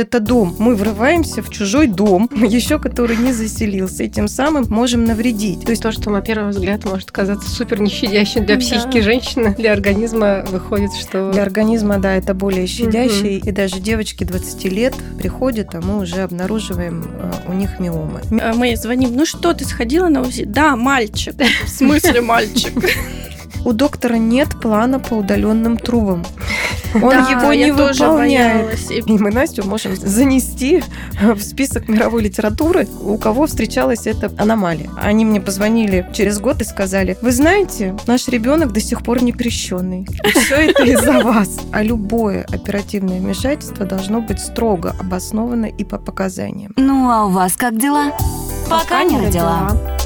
Это дом. Мы врываемся в чужой дом, еще который не заселился, и тем самым можем навредить. То есть то, что на первый взгляд может казаться супер нещадящим для психики да. женщины, для организма выходит, что... Для организма, да, это более щадящий. Угу. И даже девочки 20 лет приходят, а мы уже обнаруживаем э, у них миомы. А мы звоним, ну что, ты сходила на УЗИ? Да, мальчик. В смысле мальчик? У доктора нет плана по удаленным трубам. Он да, его не выполняет. И мы Настю можем занести в список мировой литературы, у кого встречалась эта аномалия. Они мне позвонили через год и сказали, вы знаете, наш ребенок до сих пор не крещенный. И все это из-за вас. А любое оперативное вмешательство должно быть строго обосновано и по показаниям. Ну а у вас как дела? Пока, Пока не родила. родила.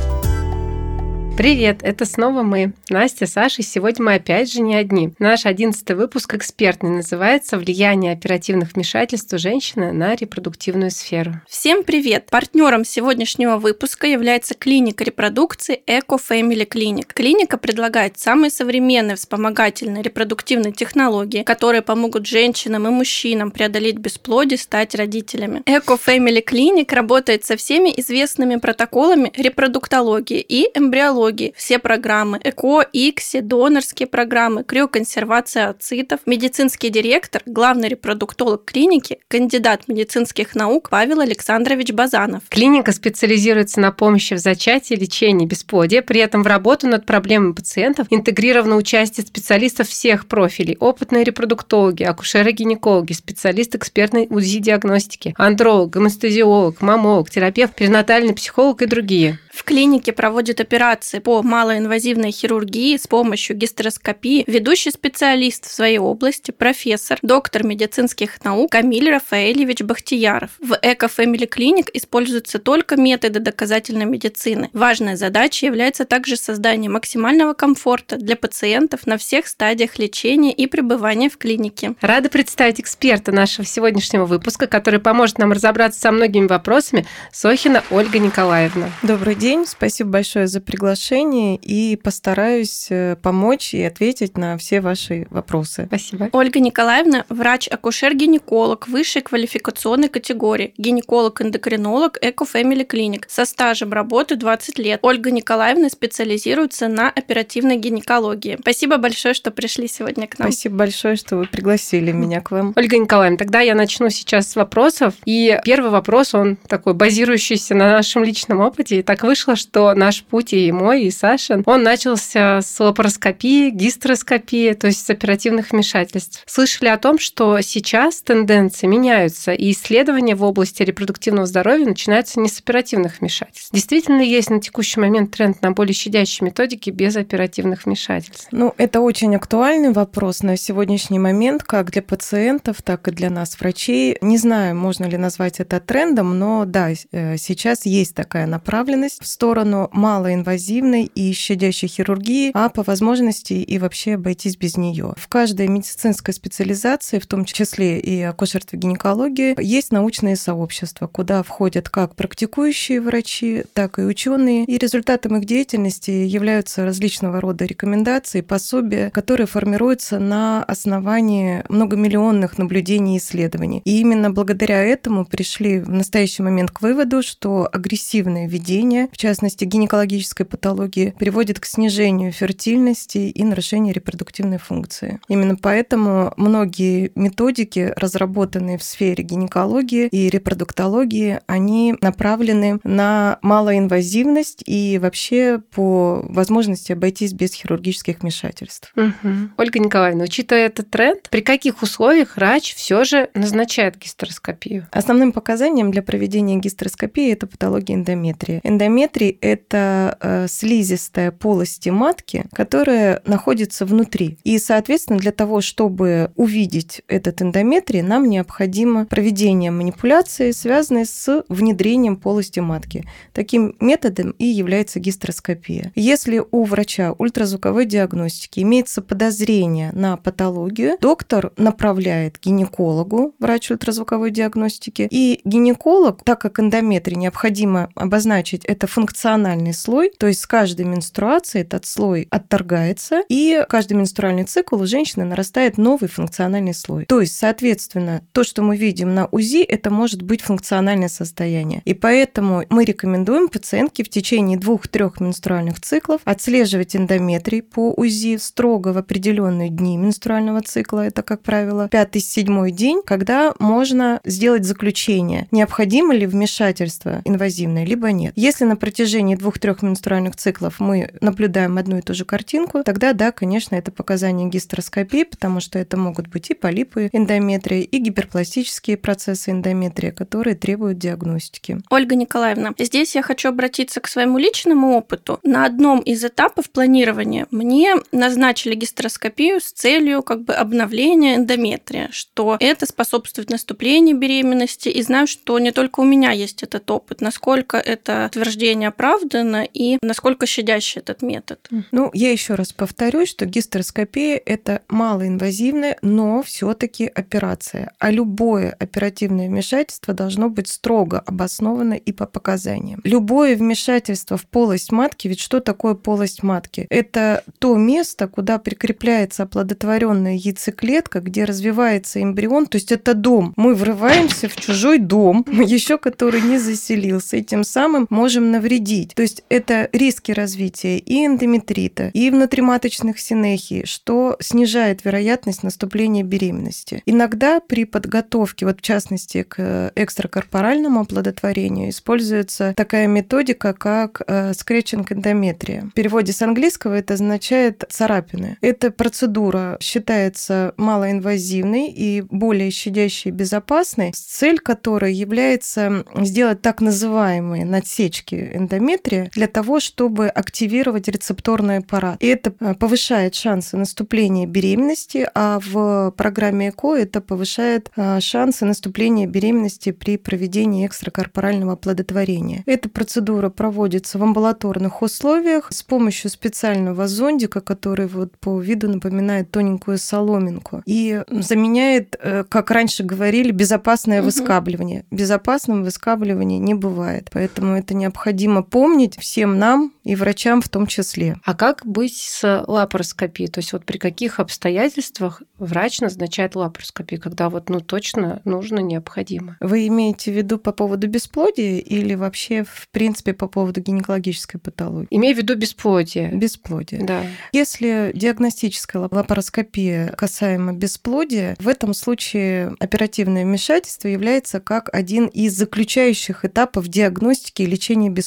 Привет, это снова мы, Настя, Саша, и сегодня мы опять же не одни. Наш одиннадцатый выпуск экспертный называется «Влияние оперативных вмешательств женщины на репродуктивную сферу». Всем привет! Партнером сегодняшнего выпуска является клиника репродукции Eco Family Clinic. Клиника предлагает самые современные вспомогательные репродуктивные технологии, которые помогут женщинам и мужчинам преодолеть бесплодие, стать родителями. Eco Family Clinic работает со всеми известными протоколами репродуктологии и эмбриологии онкологии, все программы, ЭКО, ИКСИ, донорские программы, криоконсервация ацитов, медицинский директор, главный репродуктолог клиники, кандидат медицинских наук Павел Александрович Базанов. Клиника специализируется на помощи в зачатии, лечении бесплодия, при этом в работу над проблемами пациентов интегрировано участие специалистов всех профилей, опытные репродуктологи, акушеры-гинекологи, специалист экспертной УЗИ-диагностики, андролог, гомостезиолог, мамолог, терапевт, перинатальный психолог и другие. В клинике проводят операции по малоинвазивной хирургии с помощью гистероскопии ведущий специалист в своей области, профессор, доктор медицинских наук Камиль Рафаэльевич Бахтияров. В Эко Family Clinic используются только методы доказательной медицины. Важная задача является также создание максимального комфорта для пациентов на всех стадиях лечения и пребывания в клинике. Рада представить эксперта нашего сегодняшнего выпуска, который поможет нам разобраться со многими вопросами, Сохина Ольга Николаевна. Добрый день день. Спасибо большое за приглашение и постараюсь э, помочь и ответить на все ваши вопросы. Спасибо. Ольга Николаевна – врач-акушер-гинеколог высшей квалификационной категории, гинеколог-эндокринолог Eco Family Clinic со стажем работы 20 лет. Ольга Николаевна специализируется на оперативной гинекологии. Спасибо большое, что пришли сегодня к нам. Спасибо большое, что вы пригласили меня к вам. Ольга Николаевна, тогда я начну сейчас с вопросов. И первый вопрос, он такой базирующийся на нашем личном опыте. Так вы вышло, что наш путь и мой, и Сашин, он начался с лапароскопии, гистероскопии, то есть с оперативных вмешательств. Слышали о том, что сейчас тенденции меняются, и исследования в области репродуктивного здоровья начинаются не с оперативных вмешательств. Действительно есть на текущий момент тренд на более щадящие методики без оперативных вмешательств? Ну, это очень актуальный вопрос на сегодняшний момент, как для пациентов, так и для нас, врачей. Не знаю, можно ли назвать это трендом, но да, э, сейчас есть такая направленность в сторону малоинвазивной и щадящей хирургии, а по возможности и вообще обойтись без нее. В каждой медицинской специализации, в том числе и акушерство гинекологии, есть научные сообщества, куда входят как практикующие врачи, так и ученые. И результатом их деятельности являются различного рода рекомендации, пособия, которые формируются на основании многомиллионных наблюдений и исследований. И именно благодаря этому пришли в настоящий момент к выводу, что агрессивное ведение в частности гинекологической патологии, приводит к снижению фертильности и нарушению репродуктивной функции. Именно поэтому многие методики, разработанные в сфере гинекологии и репродуктологии, они направлены на малоинвазивность и вообще по возможности обойтись без хирургических вмешательств. Угу. Ольга Николаевна, учитывая этот тренд, при каких условиях врач все же назначает гистероскопию? Основным показанием для проведения гистероскопии это патология эндометрия. Эндометрия эндометрий – это э, слизистая полости матки, которая находится внутри. И, соответственно, для того, чтобы увидеть этот эндометрий, нам необходимо проведение манипуляции, связанной с внедрением полости матки. Таким методом и является гистероскопия. Если у врача ультразвуковой диагностики имеется подозрение на патологию, доктор направляет гинекологу, врач ультразвуковой диагностики, и гинеколог, так как эндометрий необходимо обозначить это это функциональный слой, то есть с каждой менструацией этот слой отторгается, и каждый менструальный цикл у женщины нарастает новый функциональный слой. То есть, соответственно, то, что мы видим на УЗИ, это может быть функциональное состояние. И поэтому мы рекомендуем пациентке в течение двух-трех менструальных циклов отслеживать эндометрий по УЗИ строго в определенные дни менструального цикла. Это, как правило, пятый-седьмой день, когда можно сделать заключение, необходимо ли вмешательство инвазивное, либо нет. Если на протяжении двух-трех менструальных циклов мы наблюдаем одну и ту же картинку, тогда да, конечно, это показания гистероскопии, потому что это могут быть и полипы эндометрия, и гиперпластические процессы эндометрия, которые требуют диагностики. Ольга Николаевна, здесь я хочу обратиться к своему личному опыту. На одном из этапов планирования мне назначили гистероскопию с целью как бы обновления эндометрия, что это способствует наступлению беременности, и знаю, что не только у меня есть этот опыт, насколько это утверждение оправдано и насколько щадящий этот метод. Ну, я еще раз повторюсь, что гистероскопия – это малоинвазивная, но все-таки операция. А любое оперативное вмешательство должно быть строго обосновано и по показаниям. Любое вмешательство в полость матки, ведь что такое полость матки? Это то место, куда прикрепляется оплодотворенная яйцеклетка, где развивается эмбрион, то есть это дом. Мы врываемся в чужой дом, еще который не заселился, и тем самым можем навредить. То есть это риски развития и эндометрита, и внутриматочных синехий, что снижает вероятность наступления беременности. Иногда при подготовке, вот в частности к экстракорпоральному оплодотворению, используется такая методика, как э, скретчинг эндометрия. В переводе с английского это означает царапины. Эта процедура считается малоинвазивной и более щадящей и безопасной, цель которой является сделать так называемые надсечки эндометрия для того, чтобы активировать рецепторный аппарат. И это э, повышает шансы наступления беременности, а в программе ЭКО это повышает э, шансы наступления беременности при проведении экстракорпорального оплодотворения. Эта процедура проводится в амбулаторных условиях с помощью специального зондика, который вот по виду напоминает тоненькую соломинку и заменяет, э, как раньше говорили, безопасное угу. выскабливание. Безопасным выскабливания не бывает, поэтому это необходимо помнить всем нам и врачам в том числе. А как быть с лапароскопией? То есть вот при каких обстоятельствах врач назначает лапароскопию, когда вот ну точно нужно, необходимо? Вы имеете в виду по поводу бесплодия или вообще в принципе по поводу гинекологической патологии? Имею в виду бесплодие. Бесплодие. Да. Если диагностическая лапароскопия касаемо бесплодия, в этом случае оперативное вмешательство является как один из заключающих этапов диагностики и лечения бесплодия.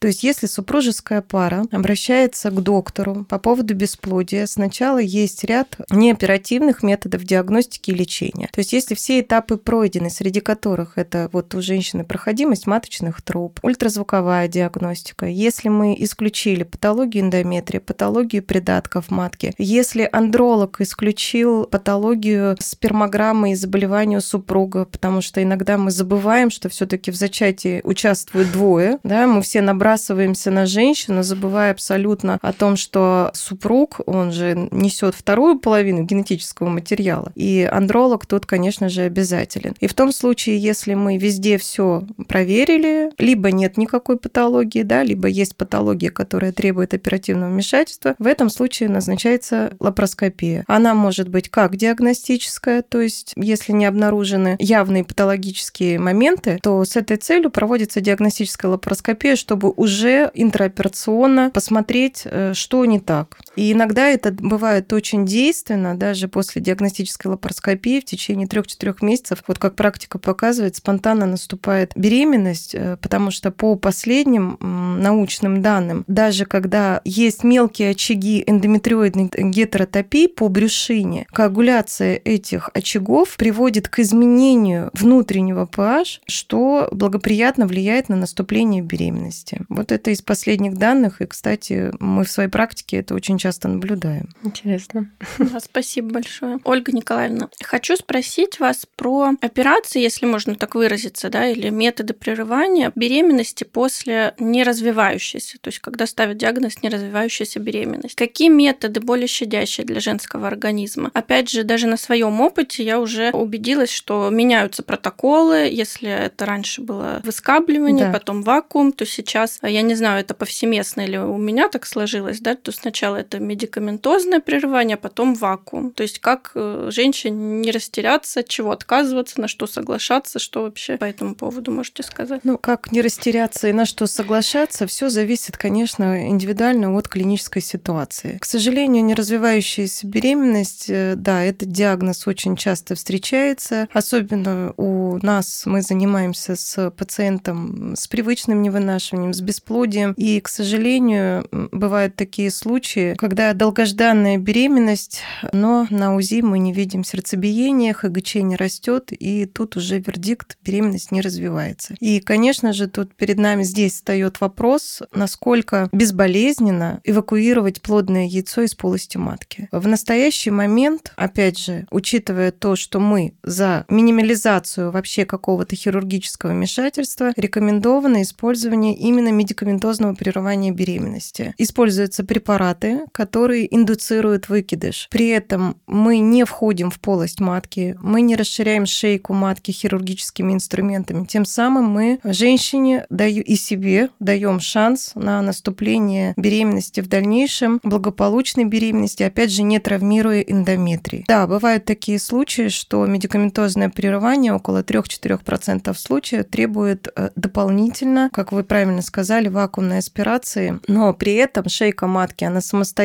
То есть если супружеская пара обращается к доктору по поводу бесплодия, сначала есть ряд неоперативных методов диагностики и лечения. То есть если все этапы пройдены, среди которых это вот у женщины проходимость маточных труб, ультразвуковая диагностика, если мы исключили патологию эндометрия, патологию придатков матки, если андролог исключил патологию спермограммы и заболевания у супруга, потому что иногда мы забываем, что все таки в зачатии участвуют двое, да, мы все набрасываемся на женщину, забывая абсолютно о том, что супруг, он же несет вторую половину генетического материала, и андролог тут, конечно же, обязателен. И в том случае, если мы везде все проверили, либо нет никакой патологии, да, либо есть патология, которая требует оперативного вмешательства, в этом случае назначается лапароскопия. Она может быть как диагностическая, то есть если не обнаружены явные патологические моменты, то с этой целью проводится диагностическая лапароскопия, чтобы уже интраоперационно посмотреть, э, что не так. И иногда это бывает очень действенно, даже после диагностической лапароскопии в течение 3-4 месяцев, вот как практика показывает, спонтанно наступает беременность, э, потому что по последним научным данным, даже когда есть мелкие очаги эндометриоидной гетеротопии по брюшине, коагуляция этих очагов приводит к изменению внутреннего pH, что благоприятно влияет на наступление беременности. Вот это из последних данных, и, кстати, мы в своей практике это очень часто наблюдаем. Интересно. Да, спасибо большое. Ольга Николаевна, хочу спросить вас про операции, если можно так выразиться, да, или методы прерывания беременности после неразвивающейся, то есть когда ставят диагноз неразвивающаяся беременность. Какие методы более щадящие для женского организма? Опять же, даже на своем опыте я уже убедилась, что меняются протоколы, если это раньше было выскабливание, да. потом вакуум, то сейчас, я не знаю, это повсеместно или у меня так сложилось, да, то сначала это медикаментозное прерывание, а потом вакуум. То есть как э, женщине не растеряться, от чего отказываться, на что соглашаться, что вообще по этому поводу можете сказать? Ну, как не растеряться и на что соглашаться, все зависит, конечно, индивидуально от клинической ситуации. К сожалению, не развивающаяся беременность, э, да, этот диагноз очень часто встречается, особенно у нас мы занимаемся с пациентом с привычным невынашиванием, с бесплодием, и, к сожалению, бывают такие случаи, когда долгожданная беременность, но на УЗИ мы не видим сердцебиения, ХГЧ не растет, и тут уже вердикт беременность не развивается. И, конечно же, тут перед нами здесь встает вопрос, насколько безболезненно эвакуировать плодное яйцо из полости матки. В настоящий момент, опять же, учитывая то, что мы за минимализацию вообще какого-то хирургического вмешательства, рекомендовано использование именно медикаментозного прерывания беременности. Используются препараты, которые индуцируют выкидыш. При этом мы не входим в полость матки, мы не расширяем шейку матки хирургическими инструментами. Тем самым мы женщине даю и себе даем шанс на наступление беременности в дальнейшем, благополучной беременности, опять же, не травмируя эндометрий. Да, бывают такие случаи, что медикаментозное прерывание около 3-4% случаев требует э, дополнительно, как вы правильно сказали, вакуумной аспирации, но при этом шейка матки, она самостоятельно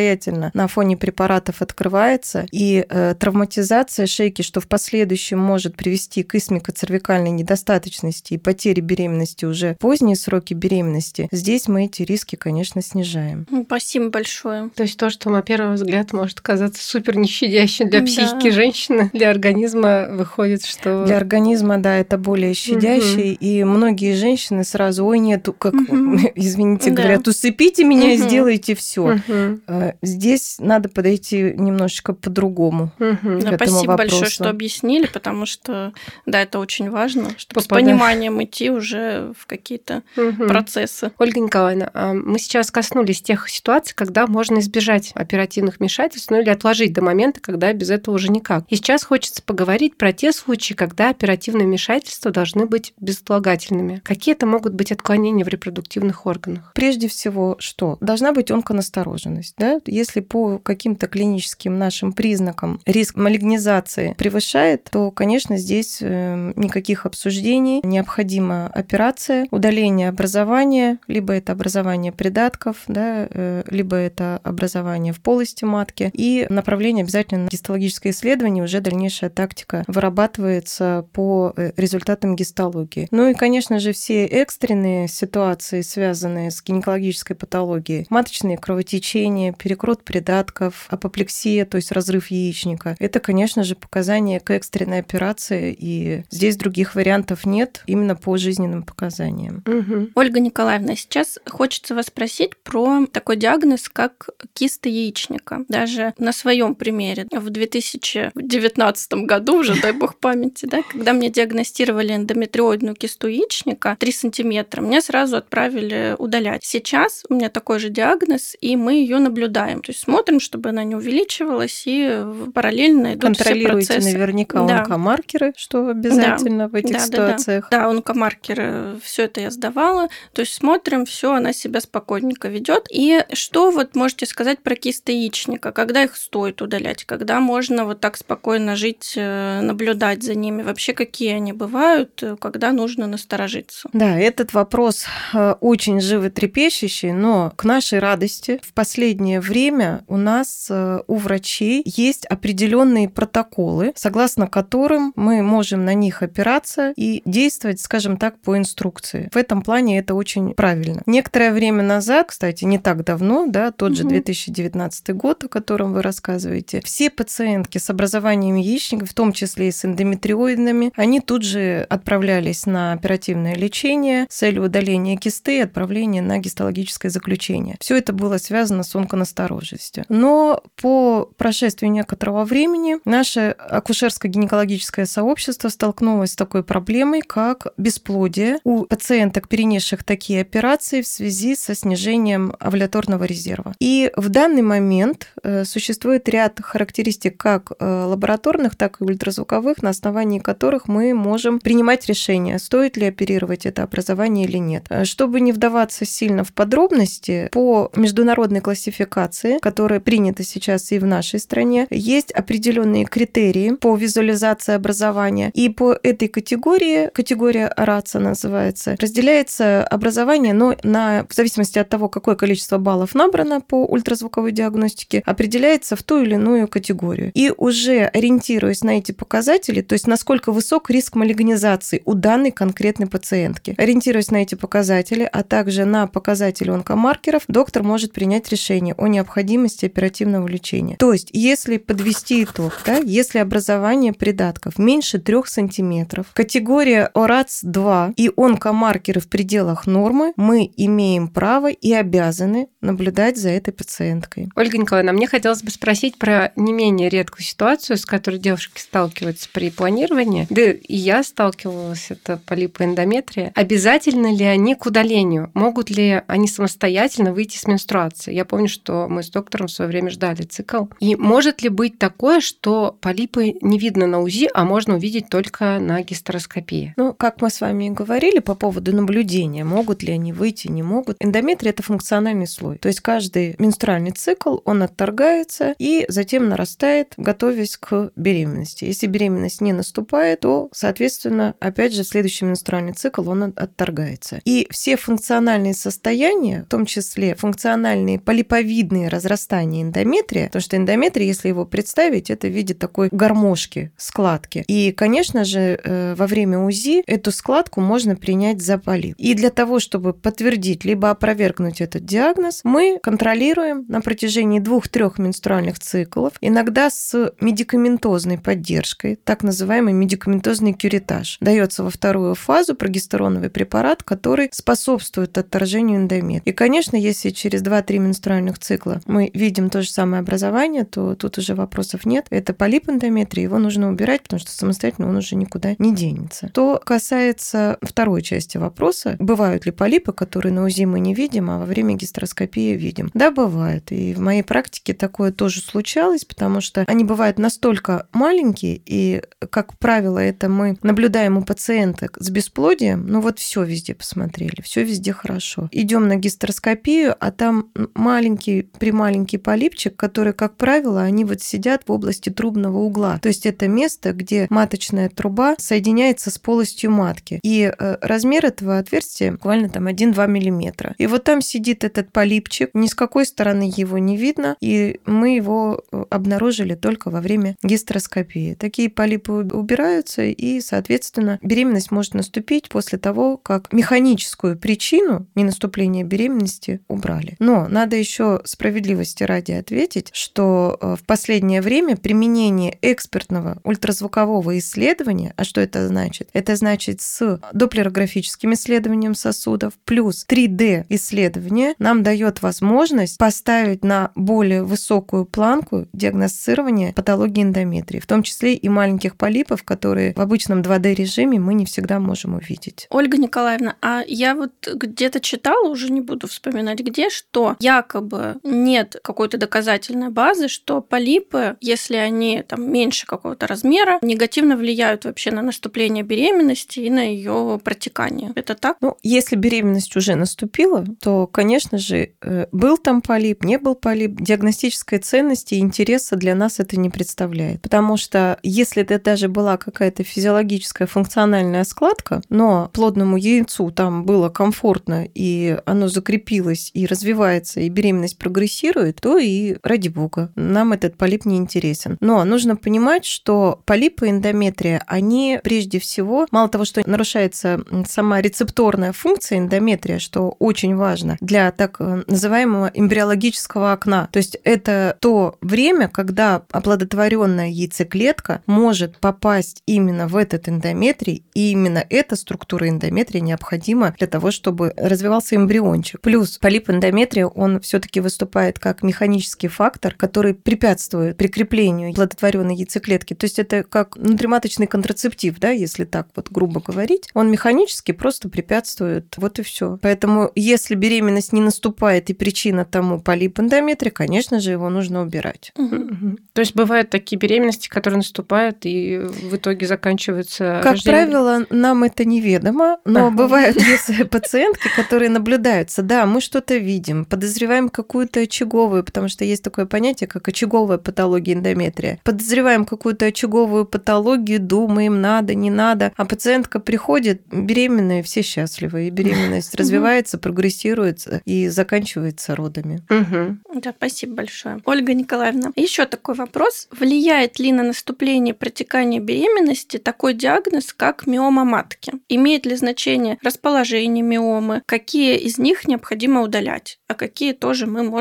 на фоне препаратов открывается, и э, травматизация шейки, что в последующем может привести к исмикоцервикальной недостаточности и потере беременности уже поздние сроки беременности, здесь мы эти риски, конечно, снижаем. Спасибо большое. То есть то, что на первый взгляд может казаться супер нещадящим для психики да. женщины, для организма выходит, что... Для организма, да, это более щадящий, угу. и многие женщины сразу, ой, нет, как, угу. извините, да. говорят, усыпите меня угу. и сделайте все. Угу. Здесь надо подойти немножечко по-другому. Угу. Да, спасибо вопросу. большое, что объяснили, потому что, да, это очень важно, чтобы Попадать. с пониманием идти уже в какие-то угу. процессы. Ольга Николаевна, а мы сейчас коснулись тех ситуаций, когда можно избежать оперативных вмешательств, ну или отложить до момента, когда без этого уже никак. И сейчас хочется поговорить про те случаи, когда оперативные вмешательства должны быть безотлагательными. Какие это могут быть отклонения в репродуктивных органах? Прежде всего, что? Должна быть онконастороженность. Да? Если по каким-то клиническим нашим признакам риск малигнизации превышает, то, конечно, здесь э, никаких обсуждений. Необходима операция, удаление образования, либо это образование придатков, да, э, либо это образование в полости матки, и направление обязательно на гистологическое исследование, уже дальнейшая тактика вырабатывается по э, результатам гистологии. Ну и, конечно же, все экстренные ситуации, связанные с гинекологической патологией, маточные кровотечения, перекрут придатков, апоплексия, то есть разрыв яичника, это, конечно же, показания к экстренной операции, и здесь других вариантов нет именно по жизненным показаниям. Угу. Ольга Николаевна, сейчас хочется вас спросить про такой диагноз, как киста яичника. Даже на своем примере в 2019 году уже, дай бог памяти, да, когда мне диагностировали эндометриоидную кисту яичника 3 сантиметра, мне сразу отправили удалять. Сейчас у меня такой же диагноз, и мы ее наблюдаем. То есть смотрим, чтобы она не увеличивалась, и параллельно идут Контролируете все процессы. наверняка да. онкомаркеры, что обязательно да. в этих да, ситуациях. Да, да. да онкомаркеры, все это я сдавала. То есть смотрим, все, она себя спокойненько ведет. И что вот можете сказать про кисты яичника? Когда их стоит удалять? Когда можно вот так спокойно жить, э, наблюдать за ними? Вообще какие они бывают? Когда нужно насторожиться? Да, этот вопрос э, очень животрепещущий, но к нашей радости в последнее время у нас э, у врачей есть определенные протоколы, согласно которым мы можем на них опираться и действовать, скажем так, по инструкции. В этом плане это очень правильно. Некоторое время назад, кстати, не так давно, да, тот угу. же 2019 год, о котором вы рассказываете, все пациентки с образованием яичников, в том числе и с эндометриоидными, они тут же отправлялись на оперативное лечение с целью удаления кисты и отправления на гистологическое заключение. Все это было связано с онконастороженностью. Но по прошествии некоторого времени наше акушерско-гинекологическое сообщество столкнулось с такой проблемой, как бесплодие у пациенток, перенесших такие операции в связи со снижением овуляторного резерва. И в данный момент э, существует ряд характеристик как э, лабораторных, так и ультразвуковых, на основании которых мы можем принимать решение, стоит ли оперировать это образование или нет. нет. Э, чтобы не вдаваться сильно в подробности, по международной классификации, которая принята сейчас и в нашей стране, есть определенные критерии по визуализации образования. И по этой категории, категория РАЦа называется, разделяется образование, но на, в зависимости от того, какое количество баллов набрано по ультразвуковой диагностике, определяется в ту или иную категорию. И уже ориентируясь на эти показатели, то есть насколько высок риск малигнизации у данной конкретной пациентки, ориентируясь на эти показатели, а также на показатели онкомаркеров, доктор может принять решение о необходимости оперативного лечения. То есть, если подвести итог, да, если образование придатков меньше 3 сантиметров, категория ОРАЦ-2 и онкомаркеры в пределах нормы, мы имеем право и обязаны наблюдать за этой пациенткой. Ольга Николаевна, мне хотелось бы спросить про не менее редкую ситуацию, с которой девушки сталкиваются при планировании. Да и я сталкивалась, это полипоэндометрия. Обязательно ли они к удалению? Могут ли они самостоятельно выйти с менструации? Я помню, что мы с доктором в свое время ждали цикл. И может ли быть такое, что полипы не видно на УЗИ, а можно увидеть только на гистероскопии? Ну, как мы с вами и говорили по поводу наблюдения, могут ли они выйти, не могут. Эндометрия – это функциональный слой. То есть каждый менструальный цикл, он отторгается и затем нарастает, готовясь к беременности. Если беременность не наступает, то, соответственно, опять же, следующий менструальный цикл, он отторгается. И все функциональные состояния, в том числе функциональные полиповидные разрастания эндометрия, потому что эндометрий, если его представить, это в виде такой гармошки, складки. И, конечно же, э, во время УЗИ эту складку можно принять за полип. И для того, чтобы подтвердить либо опровергнуть этот диагноз, мы контролируем на протяжении двух-трех менструальных циклов, иногда с медикаментозной поддержкой, так называемый медикаментозный кюритаж. Дается во вторую фазу прогестероновый препарат, который способствует отторжению эндометрия. И, конечно, если через 2-3 менструальных цикла мы видим то же самое образование, то тут уже вопросов нет. Это полип эндометрия, его нужно убирать, потому что самостоятельно он уже никуда не денется. То касается второй части вопроса, бывают ли полипы, которые на УЗИ мы не видим, а во время гистероскопии видим? Да, бывает. И в моей практике такое тоже случалось, потому что они бывают настолько маленькие, и, как правило, это мы наблюдаем у пациенток с бесплодием, ну вот все везде посмотрели, все везде хорошо. Идем на гистероскопию, а там маленький, прималенький полипчик, который, как правило, они вот сидят в области трубного угла. То есть это место, где маточная труба соединяется с полостью матки. И э, размер этого отверстия буквально там 1-2 миллиметра. И вот там сидит этот полипчик, ни с какой стороны его не видно, и мы его э, обнаружили только во время гистероскопии. Такие полипы убираются, и, соответственно, беременность может наступить после того, как механическую причину ненаступления беременности убрали. Но надо еще справедливости ради ответить, что э, в последнее время применение экспертного ультразвукового исследования, а что это значит? Это значит с доплерографическим исследованием сосудов плюс 3D исследование нам дает возможность поставить на более высокую планку диагностирования патологии эндометрии, в том числе и маленьких полипов, которые в обычном 2D режиме мы не всегда можем увидеть. Ольга Николаевна, а я вот где-то читала, уже не буду вспоминать где, что якобы нет какой-то доказательной базы, что полипы, если они там меньше какого-то размера, негативно влияют вообще на наступление беременности и на ее протекание. Это так? Ну, если беременность уже наступила, то, конечно же, э, был там полип, не был полип, диагностической ценности и интереса для нас это не представляет. Потому что если это даже была какая-то физиологическая функциональная складка, но плодному яйцу там было комфортно, и оно закрепилось и развивается, и беременность прогрессирует, то и ради бога, нам этот полип не интересен. Но нужно понимать, что полипы эндометрия, они прежде всего, мало того, что нарушается сама рецепторная функция эндометрия, что очень важно для так э, называемого эмбриологического окна. То есть это то время, когда оплодотворенная яйцеклетка может попасть именно в этот эндометрий, и именно эта структура эндометрия необходима для того, чтобы развивался эмбриончик. Плюс полип эндометрия, он все таки выступает как механический фактор, который препятствует прикреплению оплодотворенной яйцеклетки. То есть это как внутриматочный контрацептив, да, если так вот грубо говорить. Он механически просто препятствует. Вот и все. Поэтому если беременность не наступает и причина тому полип эндометрия, конечно же, его нужно убирать. Угу. То есть бывают такие беременности, которые наступают и в итоге заканчиваются Как рождением? правило, нам это неведомо, но ага. бывают есть пациентки, которые наблюдаются, да, мы что-то видим, подозреваем какую-то очаговую, потому что есть такое понятие, как очаговая патология эндометрия. Подозреваем какую-то очаговую патологию, думаем, надо, не надо, а пациентка приходит беременная, все счастливы, и беременность развивается, прогрессирует и заканчивается родами. Да, спасибо большое. Ольга Николаевна, еще такой вопрос. Влияет ли на наступление протекания беременности такой диагноз, как миома матки? Имеет ли значение расположение миомы? Какие из них необходимо удалять? А какие тоже мы можем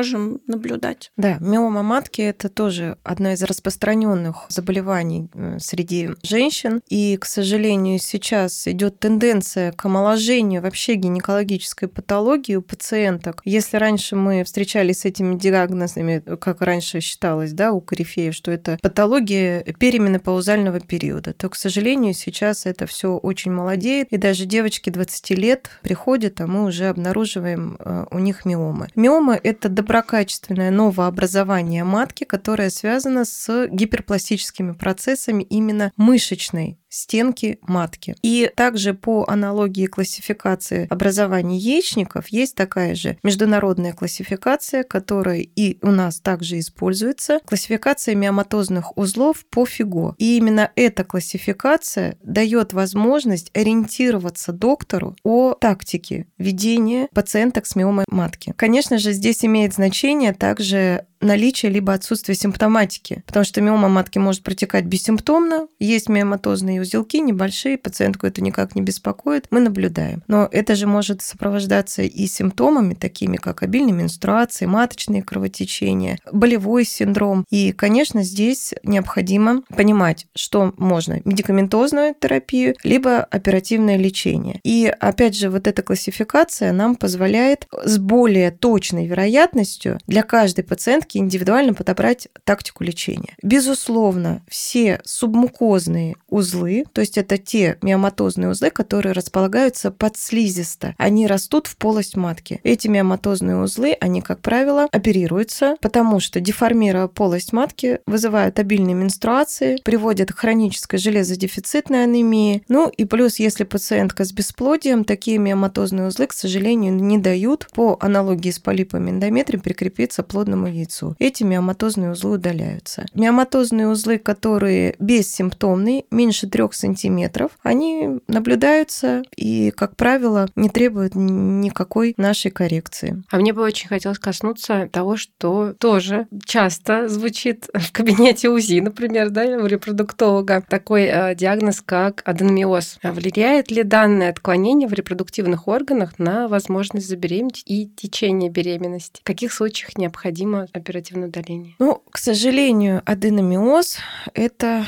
наблюдать? Да, миома матки – это тоже одно из распространенных заболеваний э, среди женщин. И, к сожалению, сейчас идет тенденция к омоложению вообще гинекологической патологии у пациенток. Если раньше мы встречались с этими диагнозами, как раньше считалось, да, у корифеев, что это патология перименопаузального периода, то, к сожалению, сейчас это все очень молодеет, и даже девочки 20 лет приходят, а мы уже обнаруживаем э, у них миомы. Миома – это доброкачественное новообразование матки, которое связано с гиперпластическими процессами именно мышечной стенки матки. И также по аналогии классификации образования яичников есть такая же международная классификация, которая и у нас также используется, классификация миоматозных узлов по ФИГО. И именно эта классификация дает возможность ориентироваться доктору о тактике ведения пациенток с миомой матки. Конечно же, здесь имеет значение также наличие либо отсутствие симптоматики, потому что миома матки может протекать бессимптомно, есть миоматозные узелки небольшие, пациентку это никак не беспокоит, мы наблюдаем. Но это же может сопровождаться и симптомами, такими как обильные менструации, маточные кровотечения, болевой синдром. И, конечно, здесь необходимо понимать, что можно медикаментозную терапию, либо оперативное лечение. И, опять же, вот эта классификация нам позволяет с более точной вероятностью для каждой пациентки пациентке индивидуально подобрать тактику лечения. Безусловно, все субмукозные узлы, то есть это те миоматозные узлы, которые располагаются под слизисто, они растут в полость матки. Эти миоматозные узлы, они, как правило, оперируются, потому что деформируя полость матки, вызывают обильные менструации, приводят к хронической железодефицитной анемии. Ну и плюс, если пациентка с бесплодием, такие миоматозные узлы, к сожалению, не дают по аналогии с полипами эндометрия прикрепиться плодному яйцу яйцу. Эти миоматозные узлы удаляются. Миоматозные узлы, которые бессимптомные, меньше 3 сантиметров, они наблюдаются и, как правило, не требуют никакой нашей коррекции. А мне бы очень хотелось коснуться того, что тоже часто звучит в кабинете УЗИ, например, да, у репродуктолога, такой э, диагноз, как аденомиоз. А влияет ли данное отклонение в репродуктивных органах на возможность забеременеть и течение беременности? В каких случаях необходимо оперативное удаление? Ну, к сожалению, аденомиоз – это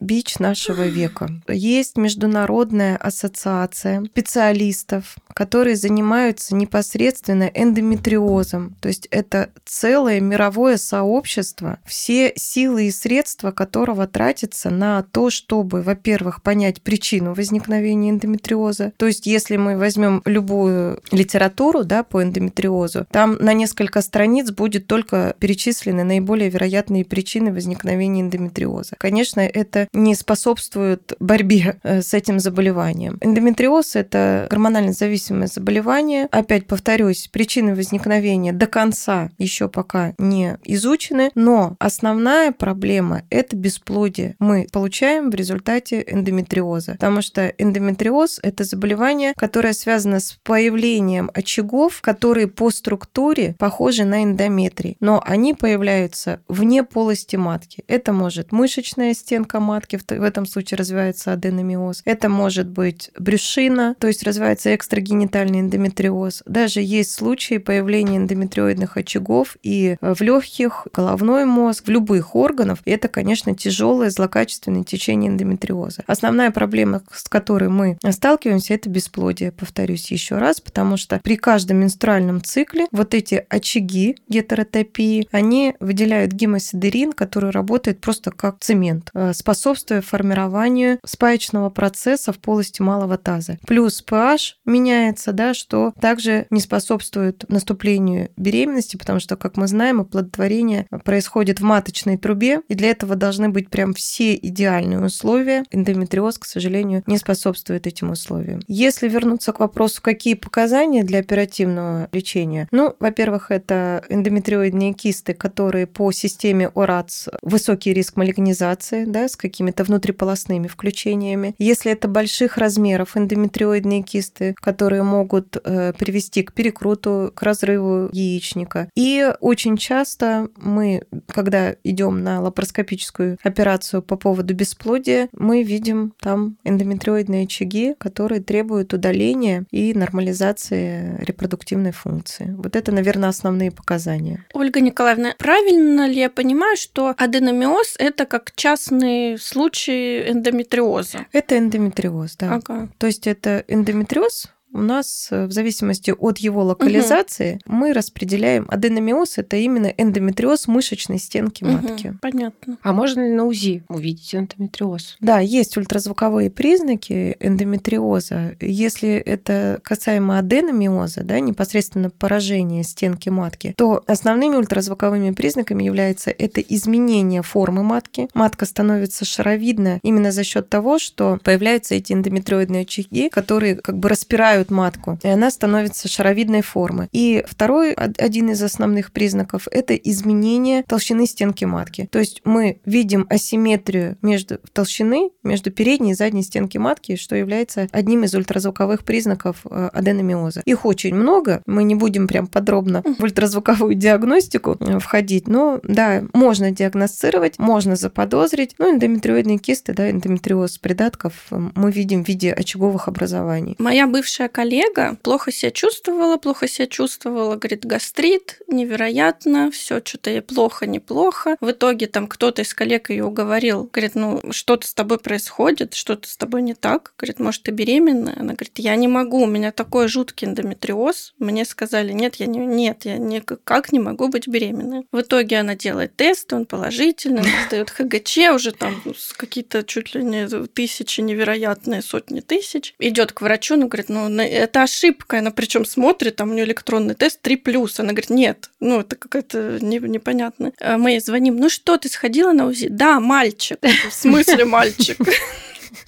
бич нашего века. Есть международная ассоциация специалистов, которые занимаются непосредственно эндометриозом. То есть это целое мировое сообщество, все силы и средства которого тратятся на то, чтобы, во-первых, понять причину возникновения эндометриоза. То есть если мы возьмем любую литературу да, по эндометриозу, там на несколько страниц будет только перечислены наиболее вероятные причины возникновения эндометриоза. Конечно, это не способствуют борьбе э, с этим заболеванием. Эндометриоз – это гормонально зависимое заболевание. Опять повторюсь, причины возникновения до конца еще пока не изучены, но основная проблема – это бесплодие. Мы получаем в результате эндометриоза, потому что эндометриоз – это заболевание, которое связано с появлением очагов, которые по структуре похожи на эндометрий, но они появляются вне полости матки. Это может мышечная стенка матки, матки, в этом случае развивается аденомиоз. Это может быть брюшина, то есть развивается экстрагенитальный эндометриоз. Даже есть случаи появления эндометриоидных очагов и в легких, головной мозг, в любых органах. И это, конечно, тяжелое злокачественное течение эндометриоза. Основная проблема, с которой мы сталкиваемся, это бесплодие, повторюсь еще раз, потому что при каждом менструальном цикле вот эти очаги гетеротопии, они выделяют гемосидерин, который работает просто как цемент, э, способен способствуя формированию спаечного процесса в полости малого таза. Плюс pH меняется, да, что также не способствует наступлению беременности, потому что, как мы знаем, оплодотворение происходит в маточной трубе, и для этого должны быть прям все идеальные условия. Эндометриоз, к сожалению, не способствует этим условиям. Если вернуться к вопросу, какие показания для оперативного лечения? Ну, во-первых, это эндометриоидные кисты, которые по системе ОРАЦ высокий риск малигнизации, да, с какими-то внутриполосными включениями. Если это больших размеров эндометриоидные кисты, которые могут э, привести к перекруту, к разрыву яичника. И очень часто мы, когда идем на лапароскопическую операцию по поводу бесплодия, мы видим там эндометриоидные очаги, которые требуют удаления и нормализации репродуктивной функции. Вот это, наверное, основные показания. Ольга Николаевна, правильно ли я понимаю, что аденомиоз – это как частный случай эндометриоза? Это эндометриоз, да. Ага. То есть это эндометриоз, у нас э, в зависимости от его локализации угу. мы распределяем аденомиоз это именно эндометриоз мышечной стенки матки. Угу, понятно. А можно ли на УЗИ увидеть эндометриоз? Да, есть ультразвуковые признаки эндометриоза. Если это касаемо аденомиоза, да, непосредственно поражение стенки матки, то основными ультразвуковыми признаками является это изменение формы матки. Матка становится шаровидна именно за счет того, что появляются эти эндометриоидные очаги, которые как бы распирают распирают матку, и она становится шаровидной формы. И второй, один из основных признаков, это изменение толщины стенки матки. То есть мы видим асимметрию между толщины, между передней и задней стенки матки, что является одним из ультразвуковых признаков э, аденомиоза. Их очень много, мы не будем прям подробно в ультразвуковую диагностику э, входить, но да, можно диагностировать, можно заподозрить. Ну, эндометриоидные кисты, да, эндометриоз придатков э, мы видим в виде очаговых образований. Моя бывшая коллега плохо себя чувствовала, плохо себя чувствовала, говорит, гастрит, невероятно, все что-то ей плохо, неплохо. В итоге там кто-то из коллег ее уговорил, говорит, ну что-то с тобой происходит, что-то с тобой не так. Говорит, может, ты беременная? Она говорит, я не могу, у меня такой жуткий эндометриоз. Мне сказали, нет, я не, нет, я никак не могу быть беременной. В итоге она делает тест, он положительный, сдает ХГЧ, уже там какие-то чуть ли не тысячи невероятные, сотни тысяч. Идет к врачу, он говорит, ну, это ошибка. Она причем смотрит, там у нее электронный тест 3 плюс. Она говорит, нет, ну это какая-то не, непонятно. А мы ей звоним, ну что, ты сходила на УЗИ? Да, мальчик. В смысле мальчик?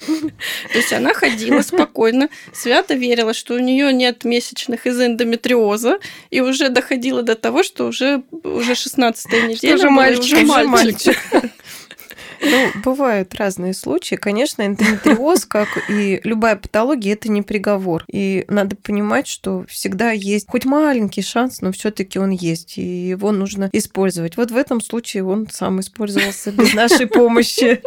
То есть она ходила спокойно, свято верила, что у нее нет месячных из эндометриоза, и уже доходила до того, что уже, уже 16 неделя. Уже мальчик. Уже мальчик. Ну, бывают разные случаи. Конечно, эндометриоз, как и любая патология, это не приговор. И надо понимать, что всегда есть хоть маленький шанс, но все таки он есть, и его нужно использовать. Вот в этом случае он сам использовался без нашей помощи.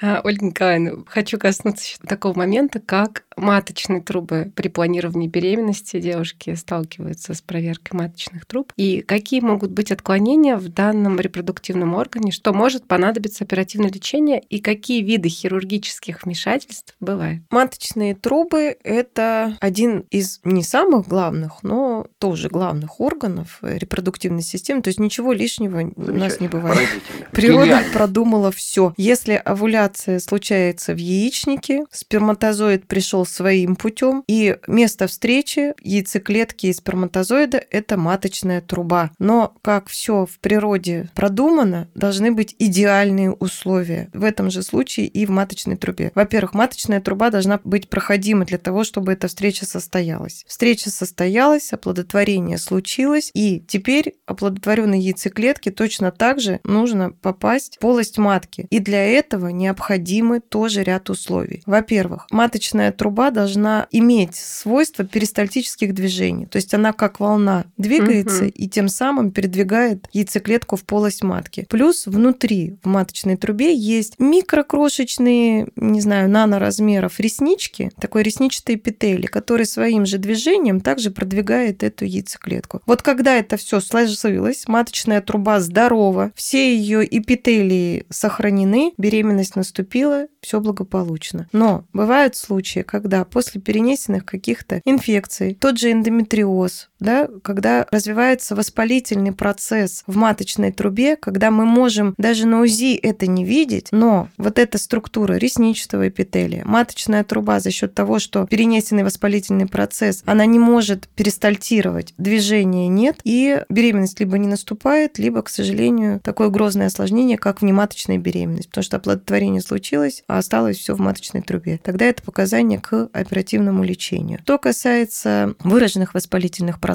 А, Ольга Николаевна, хочу коснуться такого момента, как маточные трубы при планировании беременности девушки сталкиваются с проверкой маточных труб. И какие могут быть отклонения в данном репродуктивном органе, что может понадобиться оперативное лечение и какие виды хирургических вмешательств бывают? Маточные трубы – это один из не самых главных, но тоже главных органов репродуктивной системы. То есть ничего лишнего у нас не бывает. Природа продумала все. Если овуляция случается в яичнике, сперматозоид пришел своим путем, и место встречи яйцеклетки и сперматозоида – это маточная труба. Но, как все в природе продумано, должны быть идеальные условия. В этом же случае и в маточной трубе. Во-первых, маточная труба должна быть проходима для того, чтобы эта встреча состоялась. Встреча состоялась, оплодотворение случилось, и теперь оплодотворенной яйцеклетке точно так же нужно попасть в полость матки. И для этого необходимы тоже ряд условий. Во-первых, маточная труба труба должна иметь свойство перистальтических движений. То есть она как волна двигается угу. и тем самым передвигает яйцеклетку в полость матки. Плюс внутри в маточной трубе есть микрокрошечные, не знаю, наноразмеров реснички, такой ресничатый эпителий, который своим же движением также продвигает эту яйцеклетку. Вот когда это все сложилось, маточная труба здорова, все ее эпителии сохранены, беременность наступила, все благополучно. Но бывают случаи, когда после перенесенных каких-то инфекций, тот же эндометриоз, да, когда развивается воспалительный процесс в маточной трубе, когда мы можем даже на УЗИ это не видеть, но вот эта структура ресничного эпителия, маточная труба за счет того, что перенесенный воспалительный процесс, она не может перистальтировать, движения нет, и беременность либо не наступает, либо, к сожалению, такое грозное осложнение, как внематочная беременность, потому что оплодотворение случилось, а осталось все в маточной трубе. Тогда это показание к оперативному лечению. Что касается выраженных воспалительных процессов,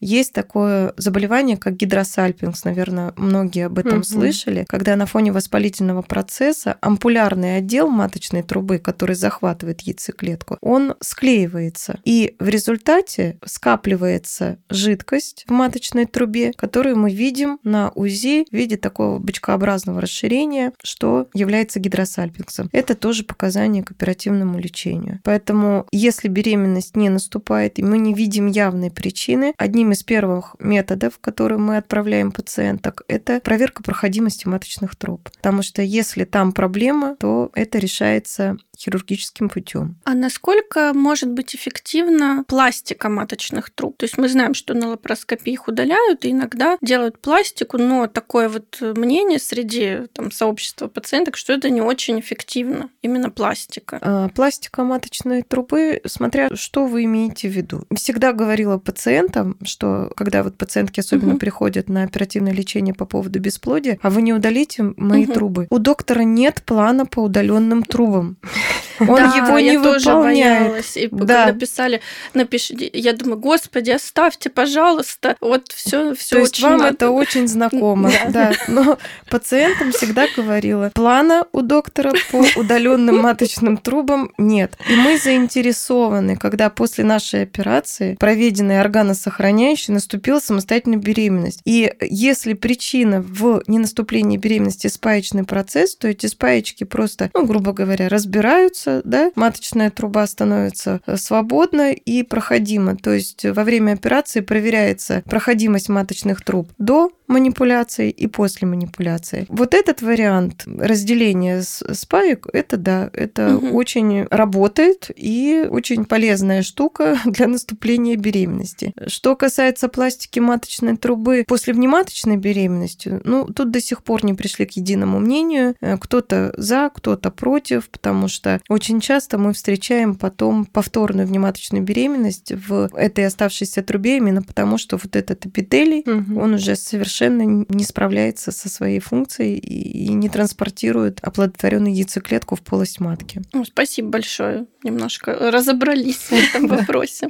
есть такое заболевание, как гидросальпингс, наверное, многие об этом угу. слышали, когда на фоне воспалительного процесса ампулярный отдел маточной трубы, который захватывает яйцеклетку, он склеивается. И в результате скапливается жидкость в маточной трубе, которую мы видим на УЗИ в виде такого бычкообразного расширения, что является гидросальпингсом. Это тоже показание к оперативному лечению. Поэтому, если беременность не наступает, и мы не видим явной причины, одним из первых методов, которые мы отправляем пациенток, это проверка проходимости маточных труб. Потому что если там проблема, то это решается хирургическим путем. А насколько может быть эффективна пластика маточных труб? То есть мы знаем, что на лапароскопии их удаляют, и иногда делают пластику, но такое вот мнение среди там, сообщества пациенток, что это не очень эффективно, именно пластика. А, пластика маточной трубы, смотря что вы имеете в виду. Всегда говорила пациентам, что когда вот пациентки особенно угу. приходят на оперативное лечение по поводу бесплодия, а вы не удалите мои угу. трубы. У доктора нет плана по удаленным трубам. Он да, его не я выполняет. тоже боялась. И да. когда писали, напишите, я думаю, господи, оставьте, пожалуйста. Вот все, все. То есть вам надо. это очень знакомо, да. Но пациентам всегда говорила, плана у доктора по удаленным маточным трубам нет. И мы заинтересованы, когда после нашей операции, проведенной органосохраняющей, наступила самостоятельная беременность. И если причина в ненаступлении беременности спаечный процесс, то эти спаечки просто, ну, грубо говоря, разбираются, становится, да, маточная труба становится э, свободна и проходима. То есть во время операции проверяется проходимость маточных труб до манипуляции и после манипуляции. Вот этот вариант разделения спаек, это да, это угу. очень работает и очень полезная штука для наступления беременности. Что касается пластики маточной трубы после внематочной беременности, ну, тут до сих пор не пришли к единому мнению. Э, кто-то за, кто-то против, потому что очень часто мы встречаем потом повторную внематочную беременность в этой оставшейся трубе именно потому, что вот этот эпителий, угу. он уже совершенно совершенно не справляется со своей функцией и не транспортирует оплодотворенную яйцеклетку в полость матки. Ну, спасибо большое. Немножко разобрались в этом вопросе.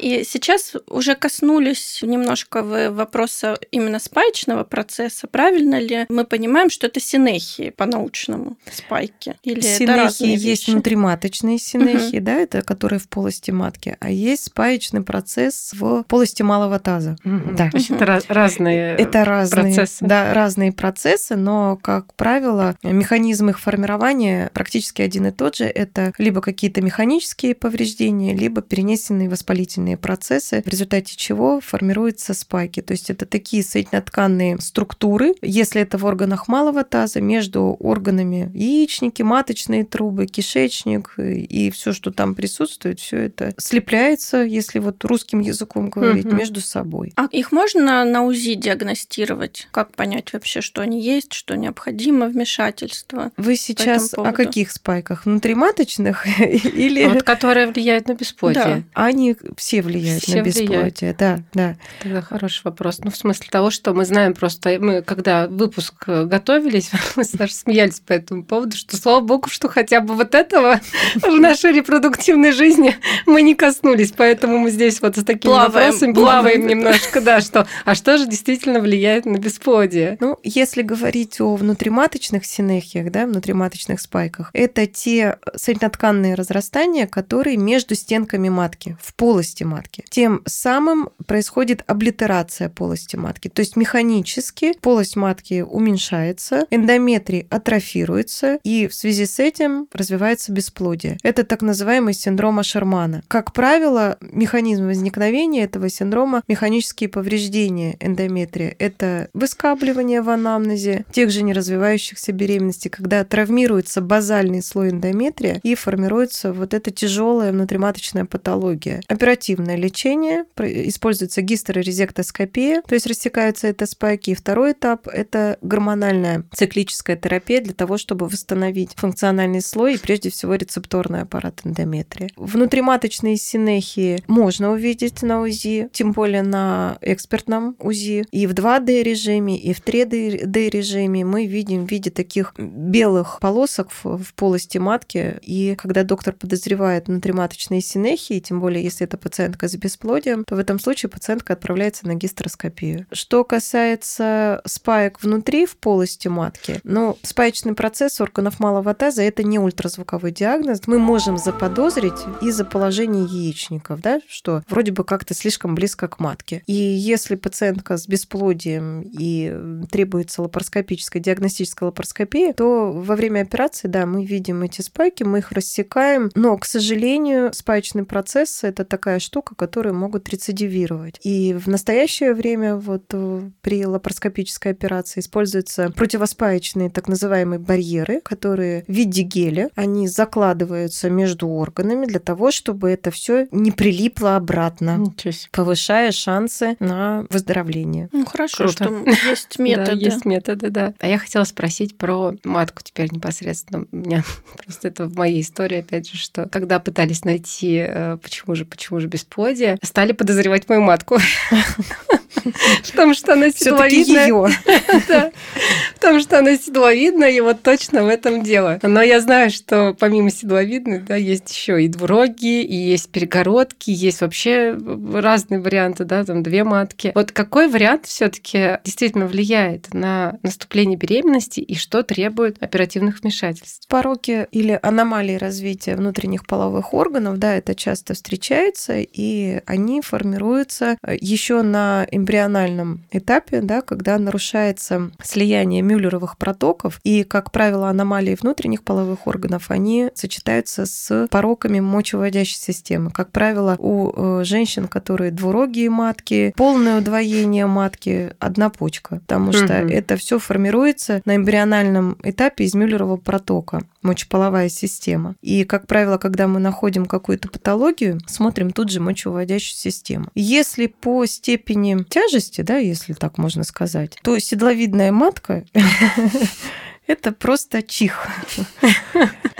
И сейчас уже коснулись немножко вопроса именно спаечного процесса. Правильно ли мы понимаем, что это синехии по-научному, спайки? Или синехии это есть вещи? внутриматочные синехии, угу. да, это которые в полости матки, а есть спаечный процесс в полости малого таза. Угу. Да. Есть это разные это разные, процессы. Да, разные процессы, но, как правило, механизм их формирования практически один и тот же. Это либо какие-то механические повреждения, либо перенесенные воспалительные соединительные процессы, в результате чего формируются спайки. То есть это такие соединотканные структуры, если это в органах малого таза, между органами яичники, маточные трубы, кишечник и все, что там присутствует, все это слепляется, если вот русским языком говорить, угу. между собой. А их можно на УЗИ диагностировать? Как понять вообще, что они есть, что необходимо вмешательство? Вы сейчас о каких спайках? Внутриматочных или... Вот, которые влияют на бесплодие. Да. Они все влияет Все на бесплодие. Влияют. Да, да. Тогда хороший вопрос. Ну, в смысле того, что мы знаем просто, мы когда выпуск готовились, мы даже смеялись по этому поводу, что слава богу, что хотя бы вот этого в нашей репродуктивной жизни мы не коснулись, поэтому мы здесь вот с такими плаваем, вопросами плаваем, немножко, да, что, а что же действительно влияет на бесплодие? Ну, если говорить о внутриматочных синехиях, да, внутриматочных спайках, это те соединотканные разрастания, которые между стенками матки, в полости матки. Тем самым происходит облитерация полости матки. То есть механически полость матки уменьшается, эндометрий атрофируется, и в связи с этим развивается бесплодие. Это так называемый синдром Ашермана. Как правило, механизм возникновения этого синдрома – механические повреждения эндометрия. Это выскабливание в анамнезе тех же неразвивающихся беременностей, когда травмируется базальный слой эндометрия и формируется вот эта тяжелая внутриматочная патология. Оперативно оперативное лечение. Используется гистерорезектоскопия, то есть рассекаются это спайки. И второй этап – это гормональная циклическая терапия для того, чтобы восстановить функциональный слой и прежде всего рецепторный аппарат эндометрия. Внутриматочные синехии можно увидеть на УЗИ, тем более на экспертном УЗИ. И в 2D режиме, и в 3D режиме мы видим в виде таких белых полосок в полости матки. И когда доктор подозревает внутриматочные синехии, тем более если это пациентка с бесплодием, то в этом случае пациентка отправляется на гистероскопию. Что касается спаек внутри в полости матки, ну, спаечный процесс органов малого таза – это не ультразвуковой диагноз. Мы можем заподозрить из-за положения яичников, да, что вроде бы как-то слишком близко к матке. И если пациентка с бесплодием и требуется лапароскопическая, диагностическая лапароскопия, то во время операции, да, мы видим эти спайки, мы их рассекаем, но, к сожалению, спаечный процесс – это такая штука, которую могут рецидивировать. И в настоящее время вот э, при лапароскопической операции используются противоспаечные так называемые барьеры, которые в виде геля, они закладываются между органами для того, чтобы это все не прилипло обратно, повышая шансы на выздоровление. Ну хорошо, Круто. что есть методы. Да, есть методы, да. А я хотела спросить про матку теперь непосредственно. У меня просто это в моей истории, опять же, что когда пытались найти, э, почему же, почему же бесплодие, стали подозревать мою матку. В том, что она седловидная. В том, что она седловидная, и вот точно в этом дело. Но я знаю, что помимо седловидной, да, есть еще и двурогие, и есть перегородки, есть вообще разные варианты, да, там две матки. Вот какой вариант все таки действительно влияет на наступление беременности и что требует оперативных вмешательств? Пороки или аномалии развития внутренних половых органов, да, это часто встречается, и они формируются еще на эмбриональном этапе, да, когда нарушается слияние мюллеровых протоков, и, как правило, аномалии внутренних половых органов, они сочетаются с пороками мочевыводящей системы. Как правило, у э, женщин, которые двурогие матки, полное удвоение матки, одна почка, потому что угу. это все формируется на эмбриональном этапе из мюллерового протока мочеполовая система. И, как правило, когда мы находим какую-то патологию, смотрим тут же мочевыводящую систему. Если по степени тяжести, да, если так можно сказать, то седловидная матка это просто чих.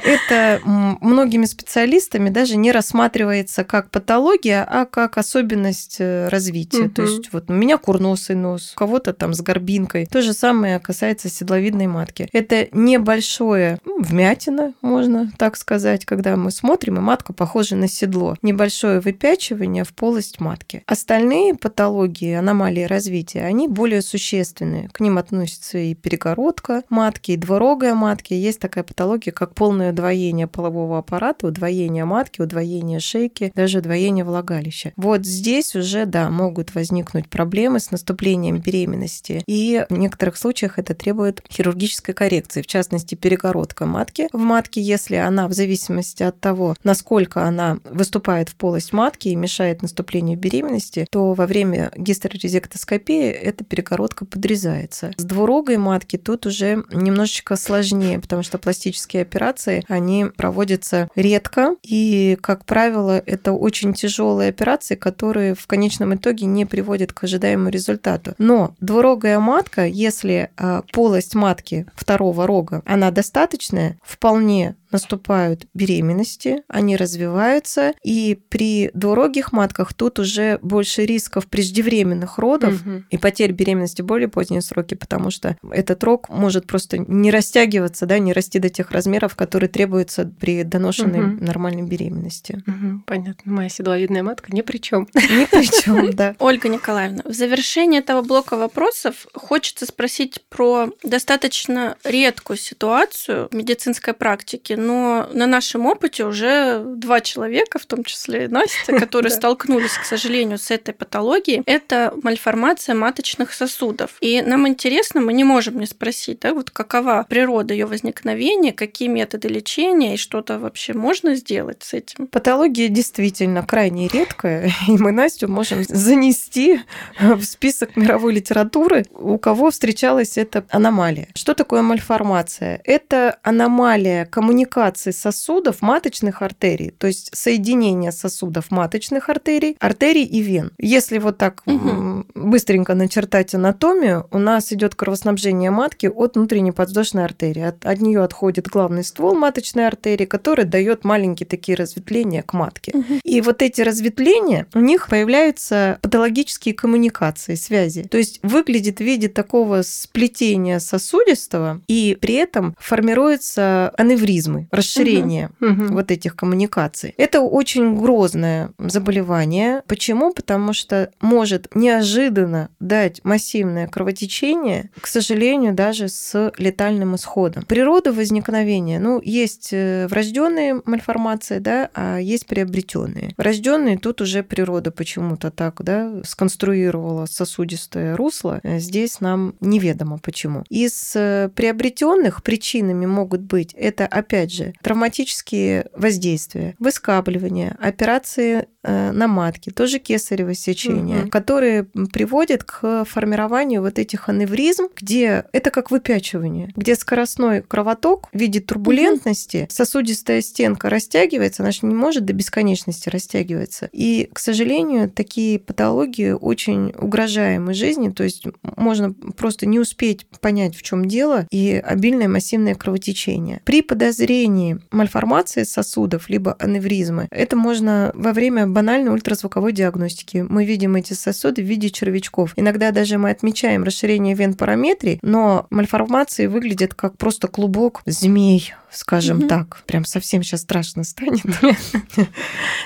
Это многими специалистами даже не рассматривается как патология, а как особенность э, развития. То есть вот у меня курносый нос, у кого-то там с горбинкой. То же самое касается седловидной матки. Это небольшое ну, вмятина, можно так сказать, когда мы смотрим, и матка похожа на седло. Небольшое выпячивание в полость матки. Остальные патологии, аномалии развития, они более существенные. К ним относятся и перегородка матки, двурогая матки. Есть такая патология, как полное удвоение полового аппарата, удвоение матки, удвоение шейки, даже удвоение влагалища. Вот здесь уже, да, могут возникнуть проблемы с наступлением беременности. И в некоторых случаях это требует хирургической коррекции, в частности, перегородка матки в матке, если она в зависимости от того, насколько она выступает в полость матки и мешает наступлению беременности, то во время гистерорезектоскопии эта перегородка подрезается. С двурогой матки тут уже немножечко немножечко сложнее, потому что пластические операции, они проводятся редко, и, как правило, это очень тяжелые операции, которые в конечном итоге не приводят к ожидаемому результату. Но двурогая матка, если а, полость матки второго рога, она достаточная, вполне наступают беременности, они развиваются, и при двурогих матках тут уже больше рисков преждевременных родов угу. и потерь беременности более поздние сроки, потому что этот рог может просто не растягиваться, да, не расти до тех размеров, которые требуются при доношенной угу. нормальной беременности. Угу, понятно. Моя седловидная матка ни при чем. Ни при чем, да. Ольга Николаевна, в завершении этого блока вопросов хочется спросить про достаточно редкую ситуацию в медицинской практике, но на нашем опыте уже два человека, в том числе Настя, которые столкнулись, к сожалению, с этой патологией, это мальформация маточных сосудов. И нам интересно, мы не можем не спросить, да, вот какова природа ее возникновения, какие методы лечения и что-то вообще можно сделать с этим? Патология действительно крайне редкая, и мы Настю можем занести в список мировой литературы, у кого встречалась эта аномалия. Что такое мальформация? Это аномалия коммуникации коммуникации сосудов маточных артерий, то есть соединение сосудов маточных артерий, артерий и вен. Если вот так угу. быстренько начертать анатомию, у нас идет кровоснабжение матки от внутренней подвздошной артерии. От, от нее отходит главный ствол маточной артерии, который дает маленькие такие разветвления к матке. Угу. И вот эти разветвления, у них появляются патологические коммуникации, связи. То есть выглядит в виде такого сплетения сосудистого, и при этом формируются аневризмы, расширение угу. вот этих коммуникаций. Это очень грозное заболевание. Почему? Потому что может неожиданно дать массивное кровотечение, к сожалению, даже с летальным исходом. Природа возникновения, ну, есть э, врожденные мальформации, да, а есть приобретенные. Врожденные тут уже природа почему-то так, да, сконструировала сосудистое русло. Здесь нам неведомо почему. Из э, приобретенных причинами могут быть это, опять же, травматические воздействия, выскабливание, операции Э, на матке, тоже кесарево сечение, угу. которые приводят к формированию вот этих аневризм, где это как выпячивание, где скоростной кровоток в виде турбулентности, угу. сосудистая стенка растягивается, она же не может до бесконечности растягиваться. И, к сожалению, такие патологии очень угрожаемы жизни, то есть можно просто не успеть понять, в чем дело, и обильное массивное кровотечение. При подозрении мальформации сосудов либо аневризмы, это можно во время банальной ультразвуковой диагностики. Мы видим эти сосуды в виде червячков. Иногда даже мы отмечаем расширение вен параметрий, но мальформации выглядят как просто клубок змей, скажем угу. так. Прям совсем сейчас страшно станет.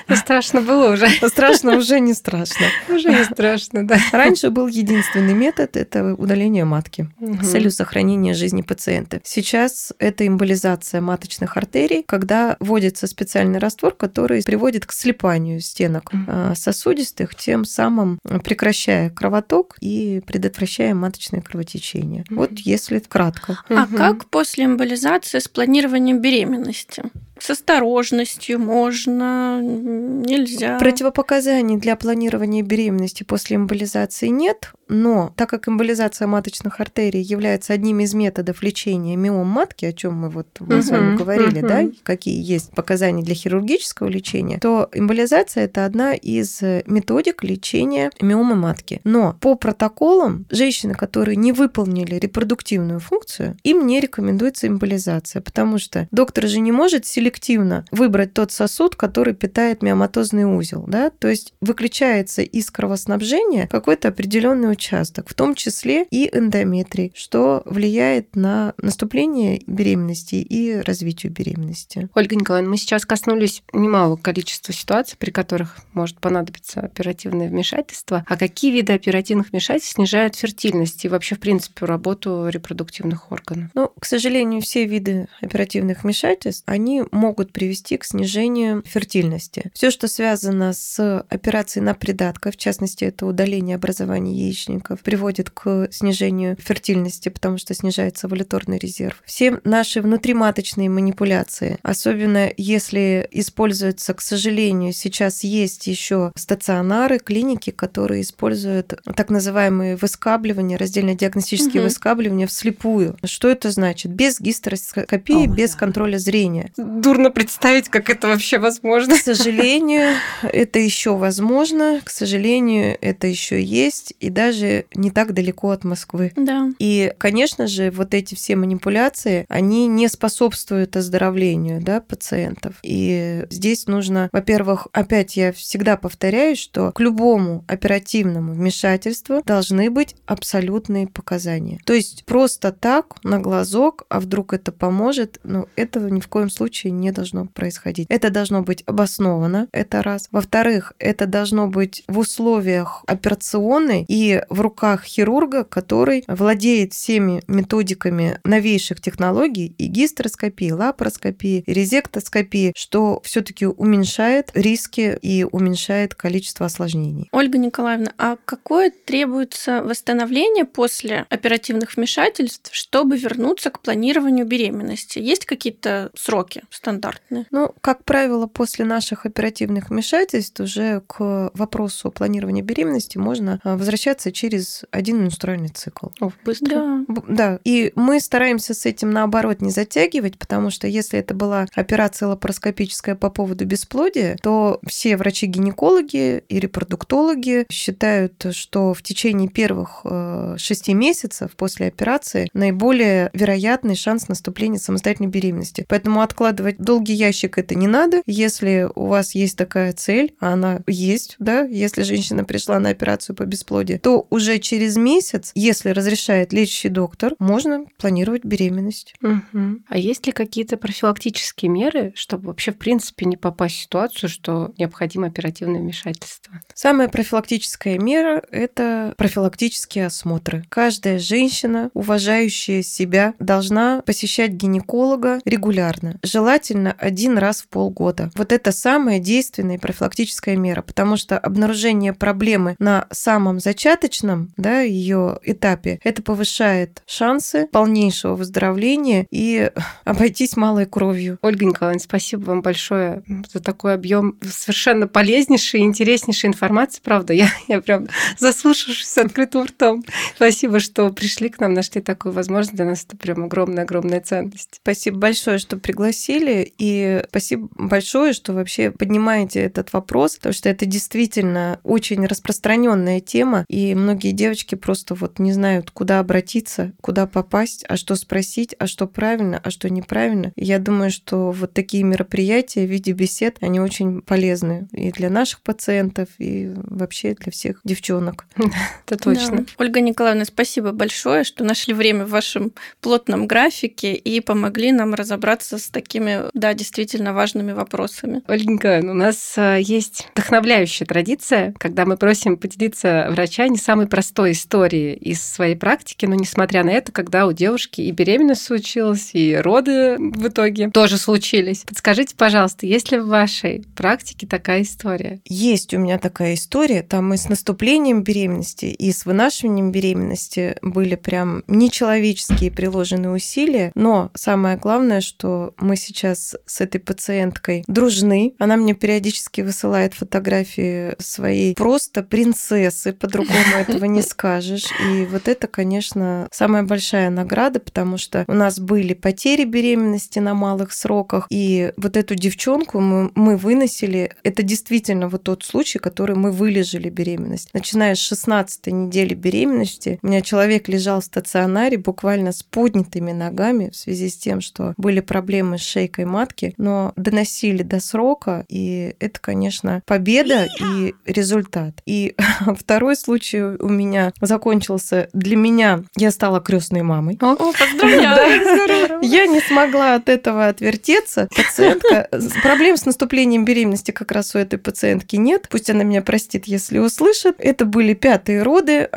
Страшно было уже. Страшно уже не страшно. Уже не страшно, да. Раньше был единственный метод – это удаление матки с целью сохранения жизни пациента. Сейчас это эмболизация маточных артерий, когда вводится специальный раствор, который приводит к слипанию стенок а, сосудистых, тем самым прекращая кровоток и предотвращая маточное кровотечение. Вот если кратко. А как после эмболизации спланировать планированием беременности с осторожностью можно, нельзя. Противопоказаний для планирования беременности после эмболизации нет, но так как эмболизация маточных артерий является одним из методов лечения миом матки, о чем мы вот мы с вами говорили, да, какие есть показания для хирургического лечения, то эмболизация это одна из методик лечения миомы матки. Но по протоколам женщины, которые не выполнили репродуктивную функцию, им не рекомендуется эмболизация, потому что доктор же не может селективно выбрать тот сосуд, который питает миоматозный узел, да, то есть выключается из кровоснабжения какой-то определенный участок, в том числе и эндометрий, что влияет на наступление беременности и развитие беременности. Ольга Николаевна, мы сейчас коснулись немалого количества ситуаций, при которых может понадобиться оперативное вмешательство. А какие виды оперативных вмешательств снижают фертильность и вообще, в принципе, работу репродуктивных органов? Ну, к сожалению, все виды оперативных вмешательств, они могут привести к снижению фертильности. Все, что связано с операцией на придатках, в частности, это удаление образования яичников, приводит к снижению фертильности, потому что снижается валюторный резерв. Все наши внутриматочные манипуляции, особенно если используются, к сожалению, сейчас есть еще стационары, клиники, которые используют так называемые выскабливания, раздельно-диагностические угу. выскабливания вслепую. Что это значит? Без гистероскопии, О, без да. контроля зрения. Дурно представить, как это вообще возможно. К сожалению, это еще возможно, к сожалению, это еще есть, и даже не так далеко от Москвы. Да. И, конечно же, вот эти все манипуляции, они не способствуют оздоровлению да, пациентов. И здесь нужно, во-первых, опять я всегда повторяю, что к любому оперативному вмешательству должны быть абсолютные показания. То есть просто так, на глазок, а вдруг это поможет, ну, этого ни в коем случае не должно происходить. Это должно быть обосновано, это раз. Во-вторых, это должно быть в условиях операционной и в руках хирурга, который владеет всеми методиками новейших технологий и гистероскопии, лапароскопии, резектоскопии, что все-таки уменьшает риски и уменьшает количество осложнений. Ольга Николаевна, а какое требуется восстановление после оперативных вмешательств, чтобы вернуться к планированию беременности? Есть какие-то сроки? Стандартные? Ну, как правило, после наших оперативных вмешательств уже к вопросу планирования беременности можно а, возвращаться через один менструальный цикл. О, быстро. Да. да. И мы стараемся с этим наоборот не затягивать, потому что если это была операция лапароскопическая по поводу бесплодия, то все врачи-гинекологи и репродуктологи считают, что в течение первых э, шести месяцев после операции наиболее вероятный шанс наступления самостоятельной беременности. Поэтому откладывать долгий ящик это не надо. Если у вас есть такая цель, а она есть, да, если женщина пришла на операцию по бесплодию, то уже через месяц, если разрешает лечащий доктор, можно планировать беременность. Угу. А есть ли какие-то профилактические меры, чтобы вообще в принципе не попасть в ситуацию, что необходимо оперативное вмешательство? Самая профилактическая мера – это профилактические осмотры. Каждая женщина, уважающая себя, должна посещать гинеколога регулярно, желательно один раз в полгода. Вот это самая действенная профилактическая мера, потому что обнаружение проблемы на самом зачаточном да, ее этапе, это повышает шансы полнейшего выздоровления и обойтись малой кровью. Ольга Николаевна, спасибо вам большое за такой объем совершенно полезнейшей и интереснейшей информации. Правда, я, я прям заслушавшись с открытым ртом. Спасибо, что пришли к нам, нашли такую возможность. Для нас это прям огромная-огромная ценность. Спасибо большое, что пригласили, и спасибо большое, что вообще поднимаете этот вопрос, потому что это действительно очень распространенная тема, и многие девочки просто вот не знают, куда обратиться, куда попасть, а что спросить, а что правильно, а что неправильно. И я думаю, что вот такие мероприятия в виде бесед, они очень полезны и для наших пациентов, и вообще для всех девчонок. Это точно. Ольга Николаевна, спасибо большое, что нашли время в вашем плотном графике и помогли нам разобраться с такими, да, действительно важными вопросами. Ольга Николаевна, у нас э, есть вдохновляющая традиция, когда мы просим поделиться врача не самой простой историей из своей практики, но несмотря на это, когда у девушки и беременность случилась, и роды в итоге тоже случились. Подскажите, пожалуйста, есть ли в вашей практике такая история? Есть у меня такая история. Там и с наступлением беременности, и с вынашиванием беременности были прям нечеловеческие приложенные усилия. Но самое главное, что мы сейчас с этой пациенткой дружны. Она мне периодически высылает фотографии своей просто принцессы, по-другому этого не скажешь. И вот это, конечно, самая большая награда, потому что у нас были потери беременности на малых сроках, и вот эту девчонку мы, мы выносили. Это действительно вот тот случай, который мы вылежали беременность. Начиная с 16 недели беременности, у меня человек лежал в стационаре буквально с поднятыми ногами в связи с тем, что были проблемы с шейкой матки, но доносили до срока, и это, конечно, победа и результат. И второй случай у меня закончился для меня. Я стала крестной мамой. О, поздравляю! Я не смогла от этого отвертеться. Пациентка... Проблем с наступлением беременности как раз у этой пациентки нет. Пусть она меня простит, если услышит. Это были пятые роды,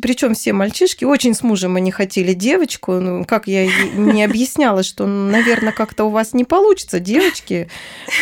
причем все мальчишки. Очень с мужем они хотели девочку. Ну, как я не объясняла, что, наверное, как-то у вас не получится девочки,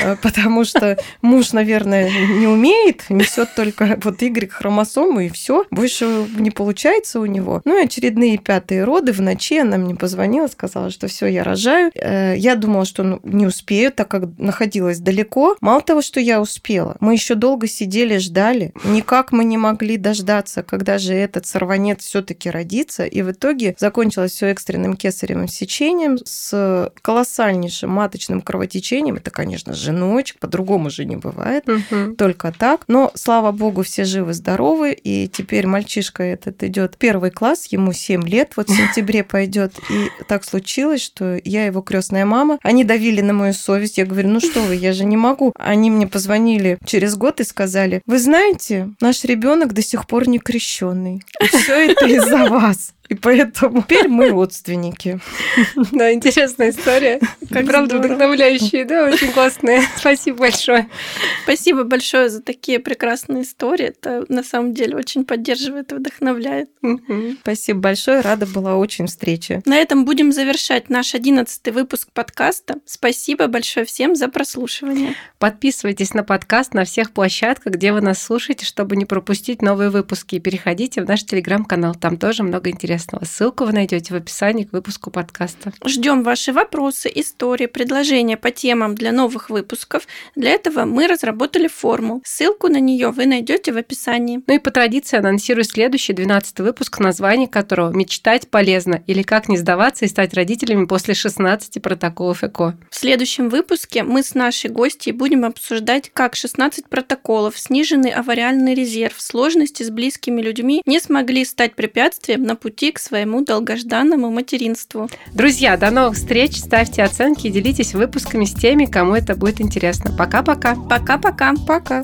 э, потому что муж, наверное, не умеет, несет только вот Y-хромосому, и все. Больше не получается у него. Ну и очередные пятые роды. В ночи она мне позвонила, сказала, что все, я рожаю. Э, я думала, что ну, не успею, так как находилась далеко. Мало того, что я успела, мы еще долго сидели, ждали. Никак мы не могли дождаться, когда же этот сорванец все-таки родится. И в итоге закончилось все экстренным кесаревым сечением с колоссальнейшим маточным кровотечением. Это, конечно, женочек, по-другому же не бывает. Угу. Только так. Но, слава богу, все живы-здоровы. И теперь мальчишка этот идет первый класс, ему 7 лет, вот в сентябре пойдет. И так случилось, что я его крестная мама. Они давили на мою совесть. Я говорю, ну что вы, я же не могу. Они мне позвонили через год и сказали, вы знаете, наш ребенок до сих пор не крещенный. Все это из-за вас. И поэтому теперь мы родственники. Да, интересная история. Как правда вдохновляющая, да, очень классная. Спасибо большое. Спасибо большое за такие прекрасные истории. Это на самом деле очень поддерживает и вдохновляет. Спасибо большое. Рада была очень встрече. На этом будем завершать наш одиннадцатый выпуск подкаста. Спасибо большое всем за прослушивание. Подписывайтесь на подкаст на всех площадках, где вы нас слушаете, чтобы не пропустить новые выпуски. И переходите в наш телеграм-канал. Там тоже много интересного интересного. Ссылку вы найдете в описании к выпуску подкаста. Ждем ваши вопросы, истории, предложения по темам для новых выпусков. Для этого мы разработали форму. Ссылку на нее вы найдете в описании. Ну и по традиции анонсирую следующий 12 выпуск, название которого «Мечтать полезно» или «Как не сдаваться и стать родителями после 16 протоколов ЭКО». В следующем выпуске мы с нашей гостьей будем обсуждать, как 16 протоколов, сниженный авариальный резерв, сложности с близкими людьми не смогли стать препятствием на пути к своему долгожданному материнству. Друзья, до новых встреч, ставьте оценки и делитесь выпусками с теми, кому это будет интересно. Пока-пока. Пока-пока. Пока.